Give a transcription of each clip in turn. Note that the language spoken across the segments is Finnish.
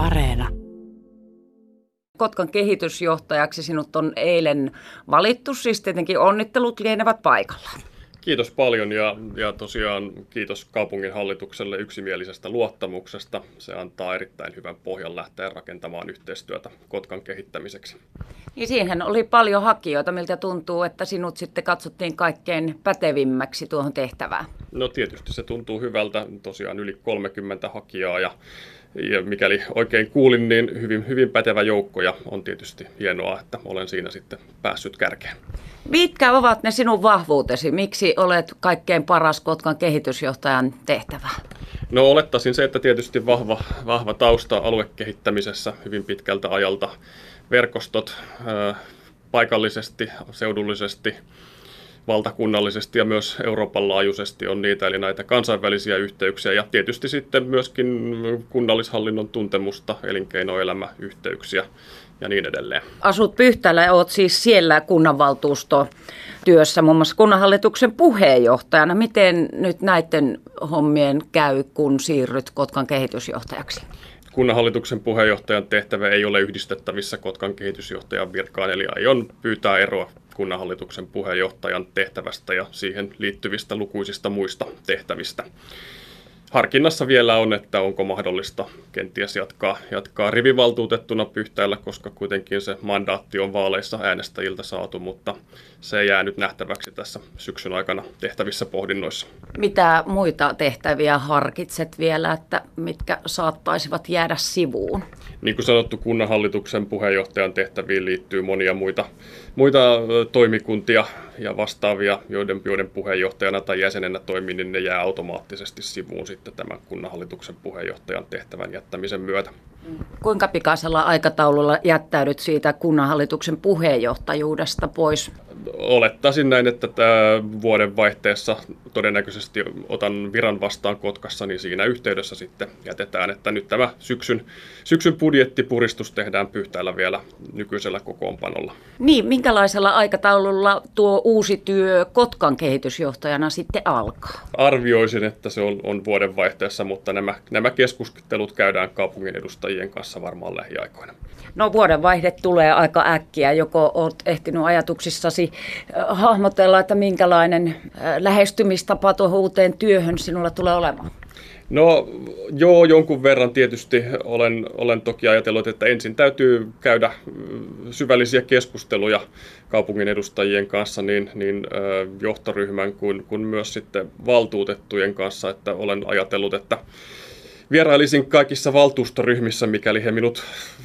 Areena. Kotkan kehitysjohtajaksi sinut on eilen valittu, siis tietenkin onnittelut lienevät paikalla. Kiitos paljon ja, ja tosiaan kiitos kaupungin hallitukselle yksimielisestä luottamuksesta. Se antaa erittäin hyvän pohjan lähteä rakentamaan yhteistyötä Kotkan kehittämiseksi. Niin siihen oli paljon hakijoita, miltä tuntuu, että sinut sitten katsottiin kaikkein pätevimmäksi tuohon tehtävään. No tietysti se tuntuu hyvältä, tosiaan yli 30 hakijaa ja ja mikäli oikein kuulin, niin hyvin, hyvin pätevä joukko ja on tietysti hienoa, että olen siinä sitten päässyt kärkeen. Mitkä ovat ne sinun vahvuutesi? Miksi olet kaikkein paras Kotkan kehitysjohtajan tehtävä? No olettaisin se, että tietysti vahva, vahva tausta aluekehittämisessä hyvin pitkältä ajalta. Verkostot paikallisesti, seudullisesti, valtakunnallisesti ja myös Euroopan laajuisesti on niitä, eli näitä kansainvälisiä yhteyksiä ja tietysti sitten myöskin kunnallishallinnon tuntemusta, elinkeinoelämäyhteyksiä ja niin edelleen. Asut Pyhtäällä ja olet siis siellä kunnanvaltuusto työssä muun muassa kunnanhallituksen puheenjohtajana. Miten nyt näiden hommien käy, kun siirryt Kotkan kehitysjohtajaksi? Kunnanhallituksen puheenjohtajan tehtävä ei ole yhdistettävissä Kotkan kehitysjohtajan virkaan, eli aion pyytää eroa kunnanhallituksen puheenjohtajan tehtävästä ja siihen liittyvistä lukuisista muista tehtävistä harkinnassa vielä on, että onko mahdollista kenties jatkaa, jatkaa rivivaltuutettuna Pyhtäällä, koska kuitenkin se mandaatti on vaaleissa äänestäjiltä saatu, mutta se jää nyt nähtäväksi tässä syksyn aikana tehtävissä pohdinnoissa. Mitä muita tehtäviä harkitset vielä, että mitkä saattaisivat jäädä sivuun? Niin kuin sanottu, kunnanhallituksen puheenjohtajan tehtäviin liittyy monia muita, muita toimikuntia ja vastaavia, joiden, joiden puheenjohtajana tai jäsenenä toimii, niin ne jää automaattisesti sivuun sitten tämän kunnanhallituksen puheenjohtajan tehtävän jättämisen myötä. Kuinka pikaisella aikataululla jättäydyt siitä kunnanhallituksen puheenjohtajuudesta pois? Olettaisin näin, että tämä vuoden vaihteessa todennäköisesti otan viran vastaan Kotkassa, niin siinä yhteydessä sitten jätetään, että nyt tämä syksyn, syksyn budjettipuristus tehdään Pyhtäällä vielä nykyisellä kokoonpanolla. Niin, minkälaisella aikataululla tuo uusi työ Kotkan kehitysjohtajana sitten alkaa? Arvioisin, että se on, on vuoden vaihteessa, mutta nämä, nämä keskustelut käydään kaupungin edustajien kanssa varmaan lähiaikoina. No vuodenvaihde tulee aika äkkiä. Joko olet ehtinyt ajatuksissasi äh, hahmotella, että minkälainen äh, lähestymistapa tuohon uuteen työhön sinulla tulee olemaan? No joo, jonkun verran tietysti olen, olen toki ajatellut, että ensin täytyy käydä äh, syvällisiä keskusteluja kaupungin edustajien kanssa, niin, niin johtoryhmän kuin, kuin myös sitten valtuutettujen kanssa, että olen ajatellut, että vierailisin kaikissa valtuustoryhmissä, mikäli he minut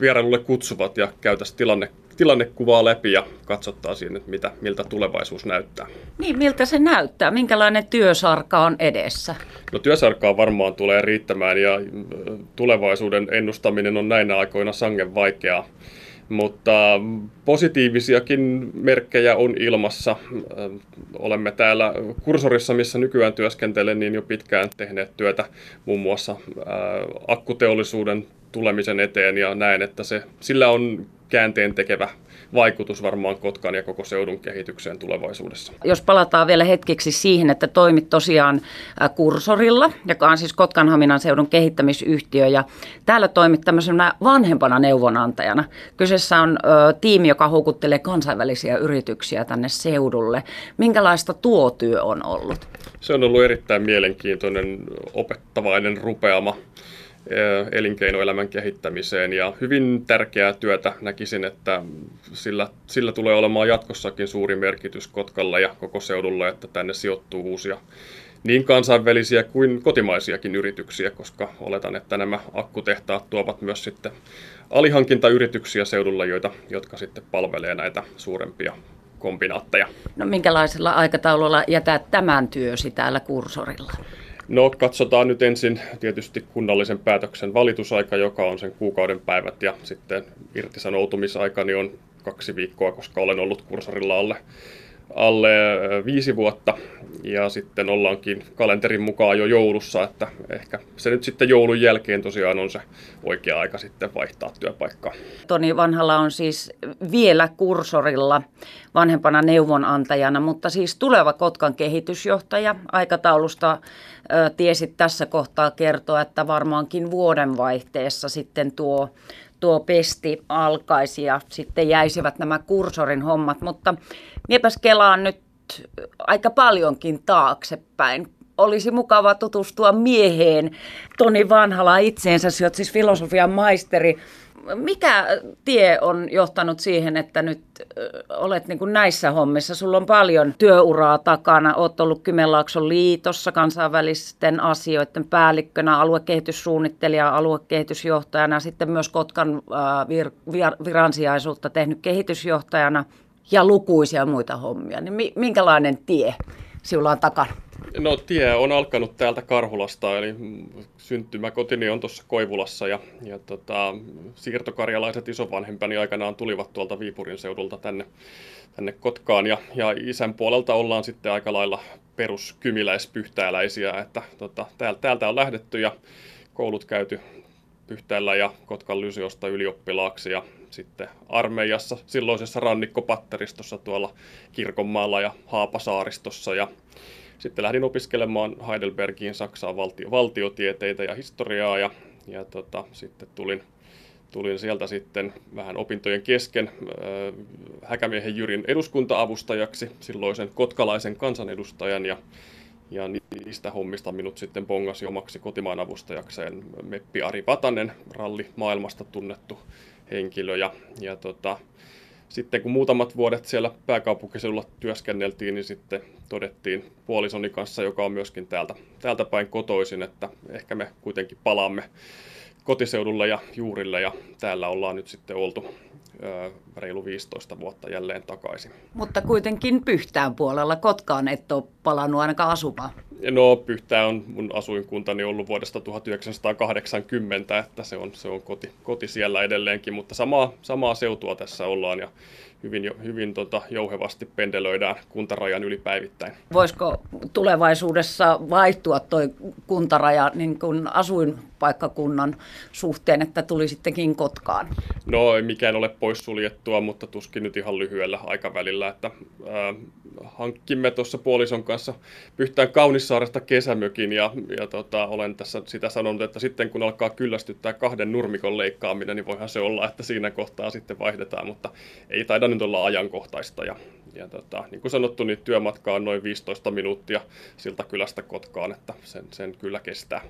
vierailulle kutsuvat ja käytäisiin tilanne, tilannekuvaa läpi ja katsottaisiin, että mitä, miltä tulevaisuus näyttää. Niin, miltä se näyttää? Minkälainen työsarka on edessä? No työsarkaa varmaan tulee riittämään ja tulevaisuuden ennustaminen on näinä aikoina sangen vaikeaa. Mutta positiivisiakin merkkejä on ilmassa. Olemme täällä kursorissa, missä nykyään työskentelen, niin jo pitkään tehneet työtä muun muassa akkuteollisuuden tulemisen eteen ja näen, että se, sillä on käänteen tekevä vaikutus varmaan Kotkan ja koko seudun kehitykseen tulevaisuudessa. Jos palataan vielä hetkeksi siihen, että toimit tosiaan kursorilla, joka on siis Kotkanhaminan seudun kehittämisyhtiö, ja täällä toimit tämmöisenä vanhempana neuvonantajana. Kyseessä on ö, tiimi, joka houkuttelee kansainvälisiä yrityksiä tänne seudulle. Minkälaista tuo työ on ollut? Se on ollut erittäin mielenkiintoinen, opettavainen rupeama elinkeinoelämän kehittämiseen ja hyvin tärkeää työtä näkisin, että sillä, sillä tulee olemaan jatkossakin suuri merkitys Kotkalla ja koko seudulla, että tänne sijoittuu uusia niin kansainvälisiä kuin kotimaisiakin yrityksiä, koska oletan, että nämä akkutehtaat tuovat myös sitten alihankintayrityksiä seudulla, joita, jotka sitten palvelee näitä suurempia kombinaatteja. No minkälaisella aikataululla jätät tämän työsi täällä kursorilla? No katsotaan nyt ensin tietysti kunnallisen päätöksen valitusaika, joka on sen kuukauden päivät ja sitten irtisanoutumisaikani on kaksi viikkoa, koska olen ollut kursorilla alle, alle viisi vuotta ja sitten ollaankin kalenterin mukaan jo joulussa, että ehkä se nyt sitten joulun jälkeen tosiaan on se oikea aika sitten vaihtaa työpaikkaa. Toni Vanhalla on siis vielä kursorilla vanhempana neuvonantajana, mutta siis tuleva Kotkan kehitysjohtaja aikataulusta tiesit tässä kohtaa kertoa, että varmaankin vuodenvaihteessa sitten tuo tuo pesti alkaisi ja sitten jäisivät nämä kursorin hommat, mutta miepäs kelaan nyt aika paljonkin taaksepäin. Olisi mukava tutustua mieheen. Toni Vanhala itseensä, sinä siis filosofian maisteri. Mikä tie on johtanut siihen, että nyt olet niin kuin näissä hommissa? Sulla on paljon työuraa takana. Olet ollut Kymenlaakson liitossa kansainvälisten asioiden päällikkönä, aluekehityssuunnittelija, aluekehitysjohtajana, sitten myös Kotkan vir, vir, viransijaisuutta tehnyt kehitysjohtajana – ja lukuisia muita hommia. Niin minkälainen tie sinulla on takana? No tie on alkanut täältä Karhulasta, eli syntymäkotini on tuossa Koivulassa ja, ja tota, siirtokarjalaiset isovanhempani aikanaan tulivat tuolta Viipurin seudulta tänne, tänne Kotkaan ja, ja isän puolelta ollaan sitten aika lailla peruskymiläispyhtääläisiä, että tota, täältä, täältä on lähdetty ja koulut käyty Pyhtäällä ja Kotkan Lysiosta ylioppilaaksi ja sitten armeijassa silloisessa rannikkopatteristossa tuolla Kirkonmaalla ja Haapasaaristossa ja sitten lähdin opiskelemaan Heidelbergiin Saksaan valtio, valtiotieteitä ja historiaa ja, ja tota, sitten tulin, tulin sieltä sitten vähän opintojen kesken äh, Häkämiehen Jyrin eduskunta-avustajaksi, silloisen kotkalaisen kansanedustajan ja ja niistä hommista minut sitten bongasi omaksi kotimaan avustajakseen Meppi Ari Vatanen, ralli maailmasta tunnettu henkilö. Ja, ja tota, sitten kun muutamat vuodet siellä pääkaupunkiseudulla työskenneltiin, niin sitten todettiin puolisoni kanssa, joka on myöskin täältä, täältä päin kotoisin, että ehkä me kuitenkin palaamme kotiseudulle ja juurille ja täällä ollaan nyt sitten oltu reilu 15 vuotta jälleen takaisin. Mutta kuitenkin Pyhtään puolella Kotkaan et ole palannut ainakaan asumaan. No Pyhtää on mun asuinkuntani ollut vuodesta 1980, että se on, se on koti, koti siellä edelleenkin, mutta samaa, samaa seutua tässä ollaan ja hyvin, hyvin tota, jouhevasti pendelöidään kuntarajan yli päivittäin. Voisiko tulevaisuudessa vaihtua tuo kuntaraja niin kuin asuinpaikkakunnan suhteen, että tuli sittenkin Kotkaan? No ei mikään ole poissuljettua, mutta tuskin nyt ihan lyhyellä aikavälillä, että äh, hankkimme tuossa puolison kanssa Pyhtään Kaunissaaresta kesämökin ja, ja tota, olen tässä sitä sanonut, että sitten kun alkaa kyllästyttää kahden nurmikon leikkaaminen, niin voihan se olla, että siinä kohtaa sitten vaihdetaan, mutta ei taida olla ajankohtaista ja, ja tota, niin kuin sanottu, niin työmatka on noin 15 minuuttia siltä kylästä Kotkaan, että sen, sen kyllä kestää.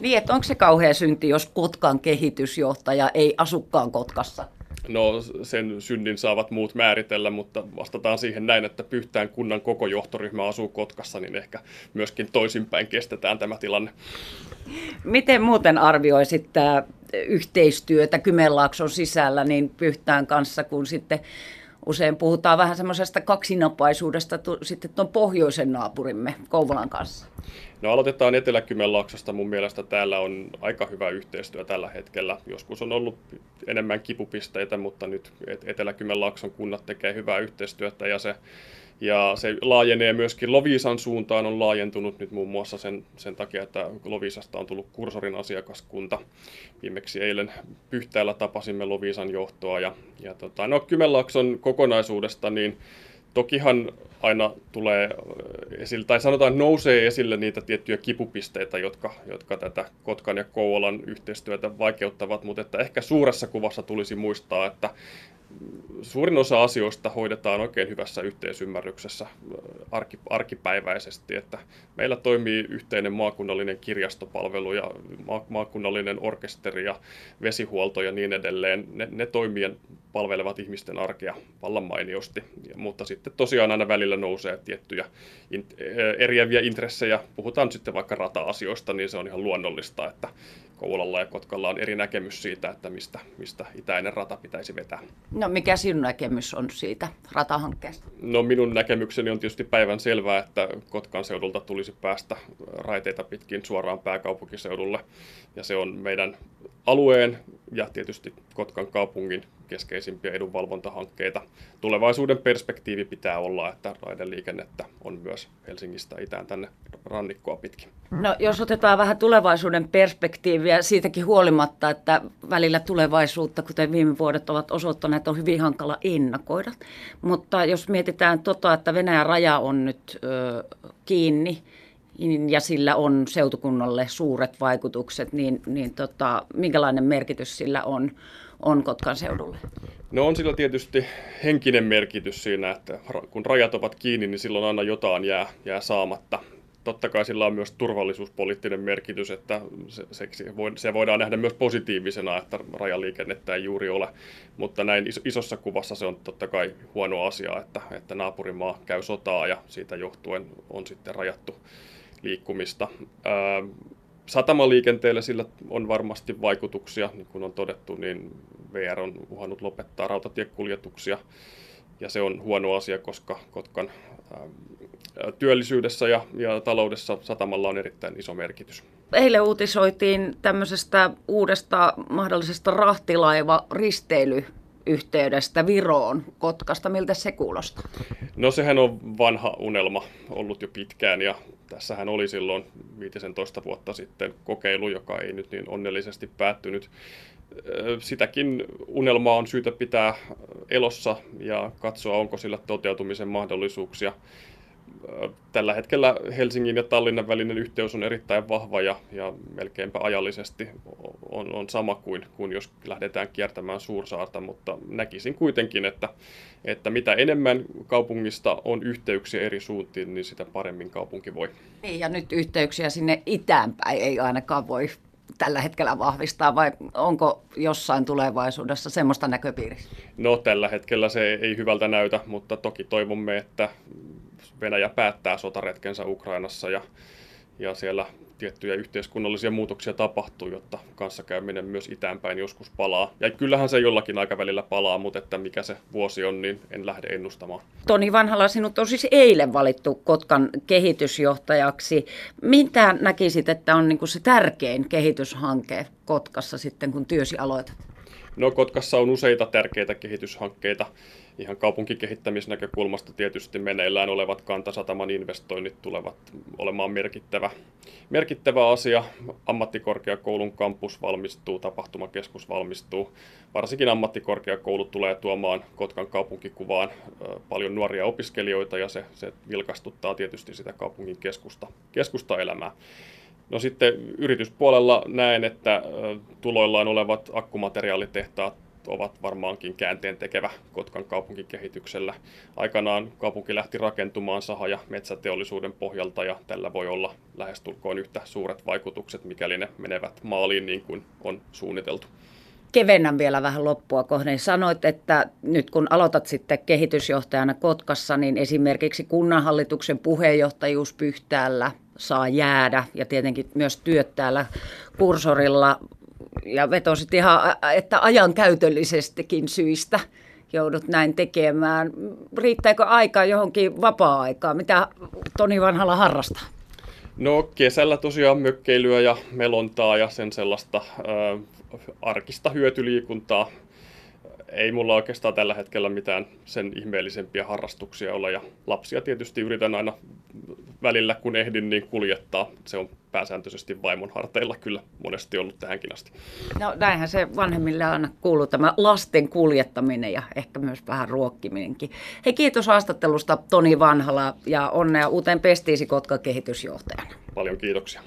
Niin, että onko se kauhea synti, jos Kotkan kehitysjohtaja ei asukkaan Kotkassa? No sen synnin saavat muut määritellä, mutta vastataan siihen näin, että Pyhtään kunnan koko johtoryhmä asuu Kotkassa, niin ehkä myöskin toisinpäin kestetään tämä tilanne. Miten muuten arvioisit tämä yhteistyötä Kymenlaakson sisällä niin Pyhtään kanssa, kun sitten usein puhutaan vähän semmoisesta kaksinapaisuudesta sitten tuon pohjoisen naapurimme Kouvolan kanssa? No aloitetaan Etelä-Kymenlaaksosta. Mun mielestä täällä on aika hyvä yhteistyö tällä hetkellä. Joskus on ollut enemmän kipupisteitä, mutta nyt Etelä-Kymenlaakson kunnat tekee hyvää yhteistyötä ja se ja se laajenee myöskin Loviisan suuntaan, on laajentunut nyt muun muassa sen, sen takia, että Loviisasta on tullut kursorin asiakaskunta. Viimeksi eilen Pyhtäällä tapasimme Loviisan johtoa ja, ja tota, no Kymenlaakson kokonaisuudesta, niin tokihan aina tulee esille, tai sanotaan nousee esille niitä tiettyjä kipupisteitä, jotka, jotka tätä Kotkan ja Kouvolan yhteistyötä vaikeuttavat, mutta että ehkä suuressa kuvassa tulisi muistaa, että suurin osa asioista hoidetaan oikein hyvässä yhteisymmärryksessä arki, arkipäiväisesti, että meillä toimii yhteinen maakunnallinen kirjastopalvelu ja ma- maakunnallinen orkesteri ja vesihuolto ja niin edelleen. Ne, ne toimien palvelevat ihmisten arkea vallan mainiosti, mutta sitten tosiaan aina välillä nousee tiettyjä in, eriäviä intressejä. Puhutaan sitten vaikka rata-asioista, niin se on ihan luonnollista, että Koulalla ja Kotkalla on eri näkemys siitä, että mistä, mistä itäinen rata pitäisi vetää. No mikä sinun näkemys on siitä ratahankkeesta? No minun näkemykseni on tietysti päivän selvää, että Kotkan seudulta tulisi päästä raiteita pitkin suoraan pääkaupunkiseudulle. Ja se on meidän alueen ja tietysti Kotkan kaupungin keskeisimpiä edunvalvontahankkeita. Tulevaisuuden perspektiivi pitää olla, että raideliikennettä on myös Helsingistä itään tänne rannikkoa pitkin. No jos otetaan vähän tulevaisuuden perspektiiviä siitäkin huolimatta, että välillä tulevaisuutta, kuten viime vuodet ovat osoittaneet, on hyvin hankala ennakoida. Mutta jos mietitään tota, että Venäjän raja on nyt ö, kiinni, ja sillä on seutukunnalle suuret vaikutukset, niin, niin tota, minkälainen merkitys sillä on, on Kotkan seudulle? No on sillä tietysti henkinen merkitys siinä, että kun rajat ovat kiinni, niin silloin aina jotain jää, jää saamatta. Totta kai sillä on myös turvallisuuspoliittinen merkitys, että se, se, se voidaan nähdä myös positiivisena, että rajaliikennettä ei juuri ole. Mutta näin isossa kuvassa se on totta kai huono asia, että, että naapurimaa käy sotaa ja siitä johtuen on sitten rajattu liikkumista. Satamaliikenteelle sillä on varmasti vaikutuksia, niin kuin on todettu, niin VR on uhannut lopettaa rautatiekuljetuksia, ja se on huono asia, koska Kotkan työllisyydessä ja, ja taloudessa satamalla on erittäin iso merkitys. Eilen uutisoitiin tämmöisestä uudesta mahdollisesta rahtilaiva risteily yhteydestä Viroon Kotkasta. Miltä se kuulostaa? No sehän on vanha unelma ollut jo pitkään ja tässähän oli silloin 15 vuotta sitten kokeilu, joka ei nyt niin onnellisesti päättynyt. Sitäkin unelmaa on syytä pitää elossa ja katsoa, onko sillä toteutumisen mahdollisuuksia tällä hetkellä Helsingin ja Tallinnan välinen yhteys on erittäin vahva ja, ja melkeinpä ajallisesti on, on sama kuin, kuin jos lähdetään kiertämään Suursaarta, mutta näkisin kuitenkin, että, että mitä enemmän kaupungista on yhteyksiä eri suuntiin, niin sitä paremmin kaupunki voi. Niin, ja nyt yhteyksiä sinne itäänpäin ei ainakaan voi tällä hetkellä vahvistaa vai onko jossain tulevaisuudessa semmoista näköpiirissä? No tällä hetkellä se ei hyvältä näytä, mutta toki toivomme, että Venäjä päättää sotaretkensä Ukrainassa ja, ja siellä tiettyjä yhteiskunnallisia muutoksia tapahtuu, jotta kanssakäyminen myös itäänpäin joskus palaa. Ja kyllähän se jollakin aikavälillä palaa, mutta että mikä se vuosi on, niin en lähde ennustamaan. Toni Vanhala, sinut on siis eilen valittu Kotkan kehitysjohtajaksi. Mitä näkisit, että on niin se tärkein kehityshanke Kotkassa sitten, kun työsi aloitat? No Kotkassa on useita tärkeitä kehityshankkeita. Ihan kaupunkikehittämisnäkökulmasta tietysti meneillään olevat Kantasataman investoinnit tulevat olemaan merkittävä, merkittävä asia. Ammattikorkeakoulun kampus valmistuu, tapahtumakeskus valmistuu. Varsinkin ammattikorkeakoulu tulee tuomaan Kotkan kaupunkikuvaan paljon nuoria opiskelijoita ja se, se vilkastuttaa tietysti sitä kaupungin keskusta, keskustaelämää. No sitten yrityspuolella näen, että tuloillaan olevat akkumateriaalitehtaat ovat varmaankin käänteen tekevä Kotkan kaupunkikehityksellä. Aikanaan kaupunki lähti rakentumaan saha- ja metsäteollisuuden pohjalta ja tällä voi olla lähestulkoon yhtä suuret vaikutukset, mikäli ne menevät maaliin niin kuin on suunniteltu. Kevennän vielä vähän loppua kohden. Sanoit, että nyt kun aloitat sitten kehitysjohtajana Kotkassa, niin esimerkiksi kunnanhallituksen puheenjohtajuus Pyhtäällä saa jäädä ja tietenkin myös työt täällä kursorilla ja vetosit ihan, että ajankäytöllisestikin syistä joudut näin tekemään. Riittääkö aikaa johonkin vapaa-aikaan? Mitä Toni Vanhala harrastaa? No kesällä tosiaan mökkeilyä ja melontaa ja sen sellaista äh, arkista hyötyliikuntaa ei mulla oikeastaan tällä hetkellä mitään sen ihmeellisempiä harrastuksia ole. Ja lapsia tietysti yritän aina välillä, kun ehdin, niin kuljettaa. Se on pääsääntöisesti vaimon harteilla kyllä monesti ollut tähänkin asti. No näinhän se vanhemmille aina kuuluu tämä lasten kuljettaminen ja ehkä myös vähän ruokkiminenkin. Hei kiitos haastattelusta Toni Vanhala ja onnea uuteen Pestiisi Kotka kehitysjohtajana. Paljon kiitoksia.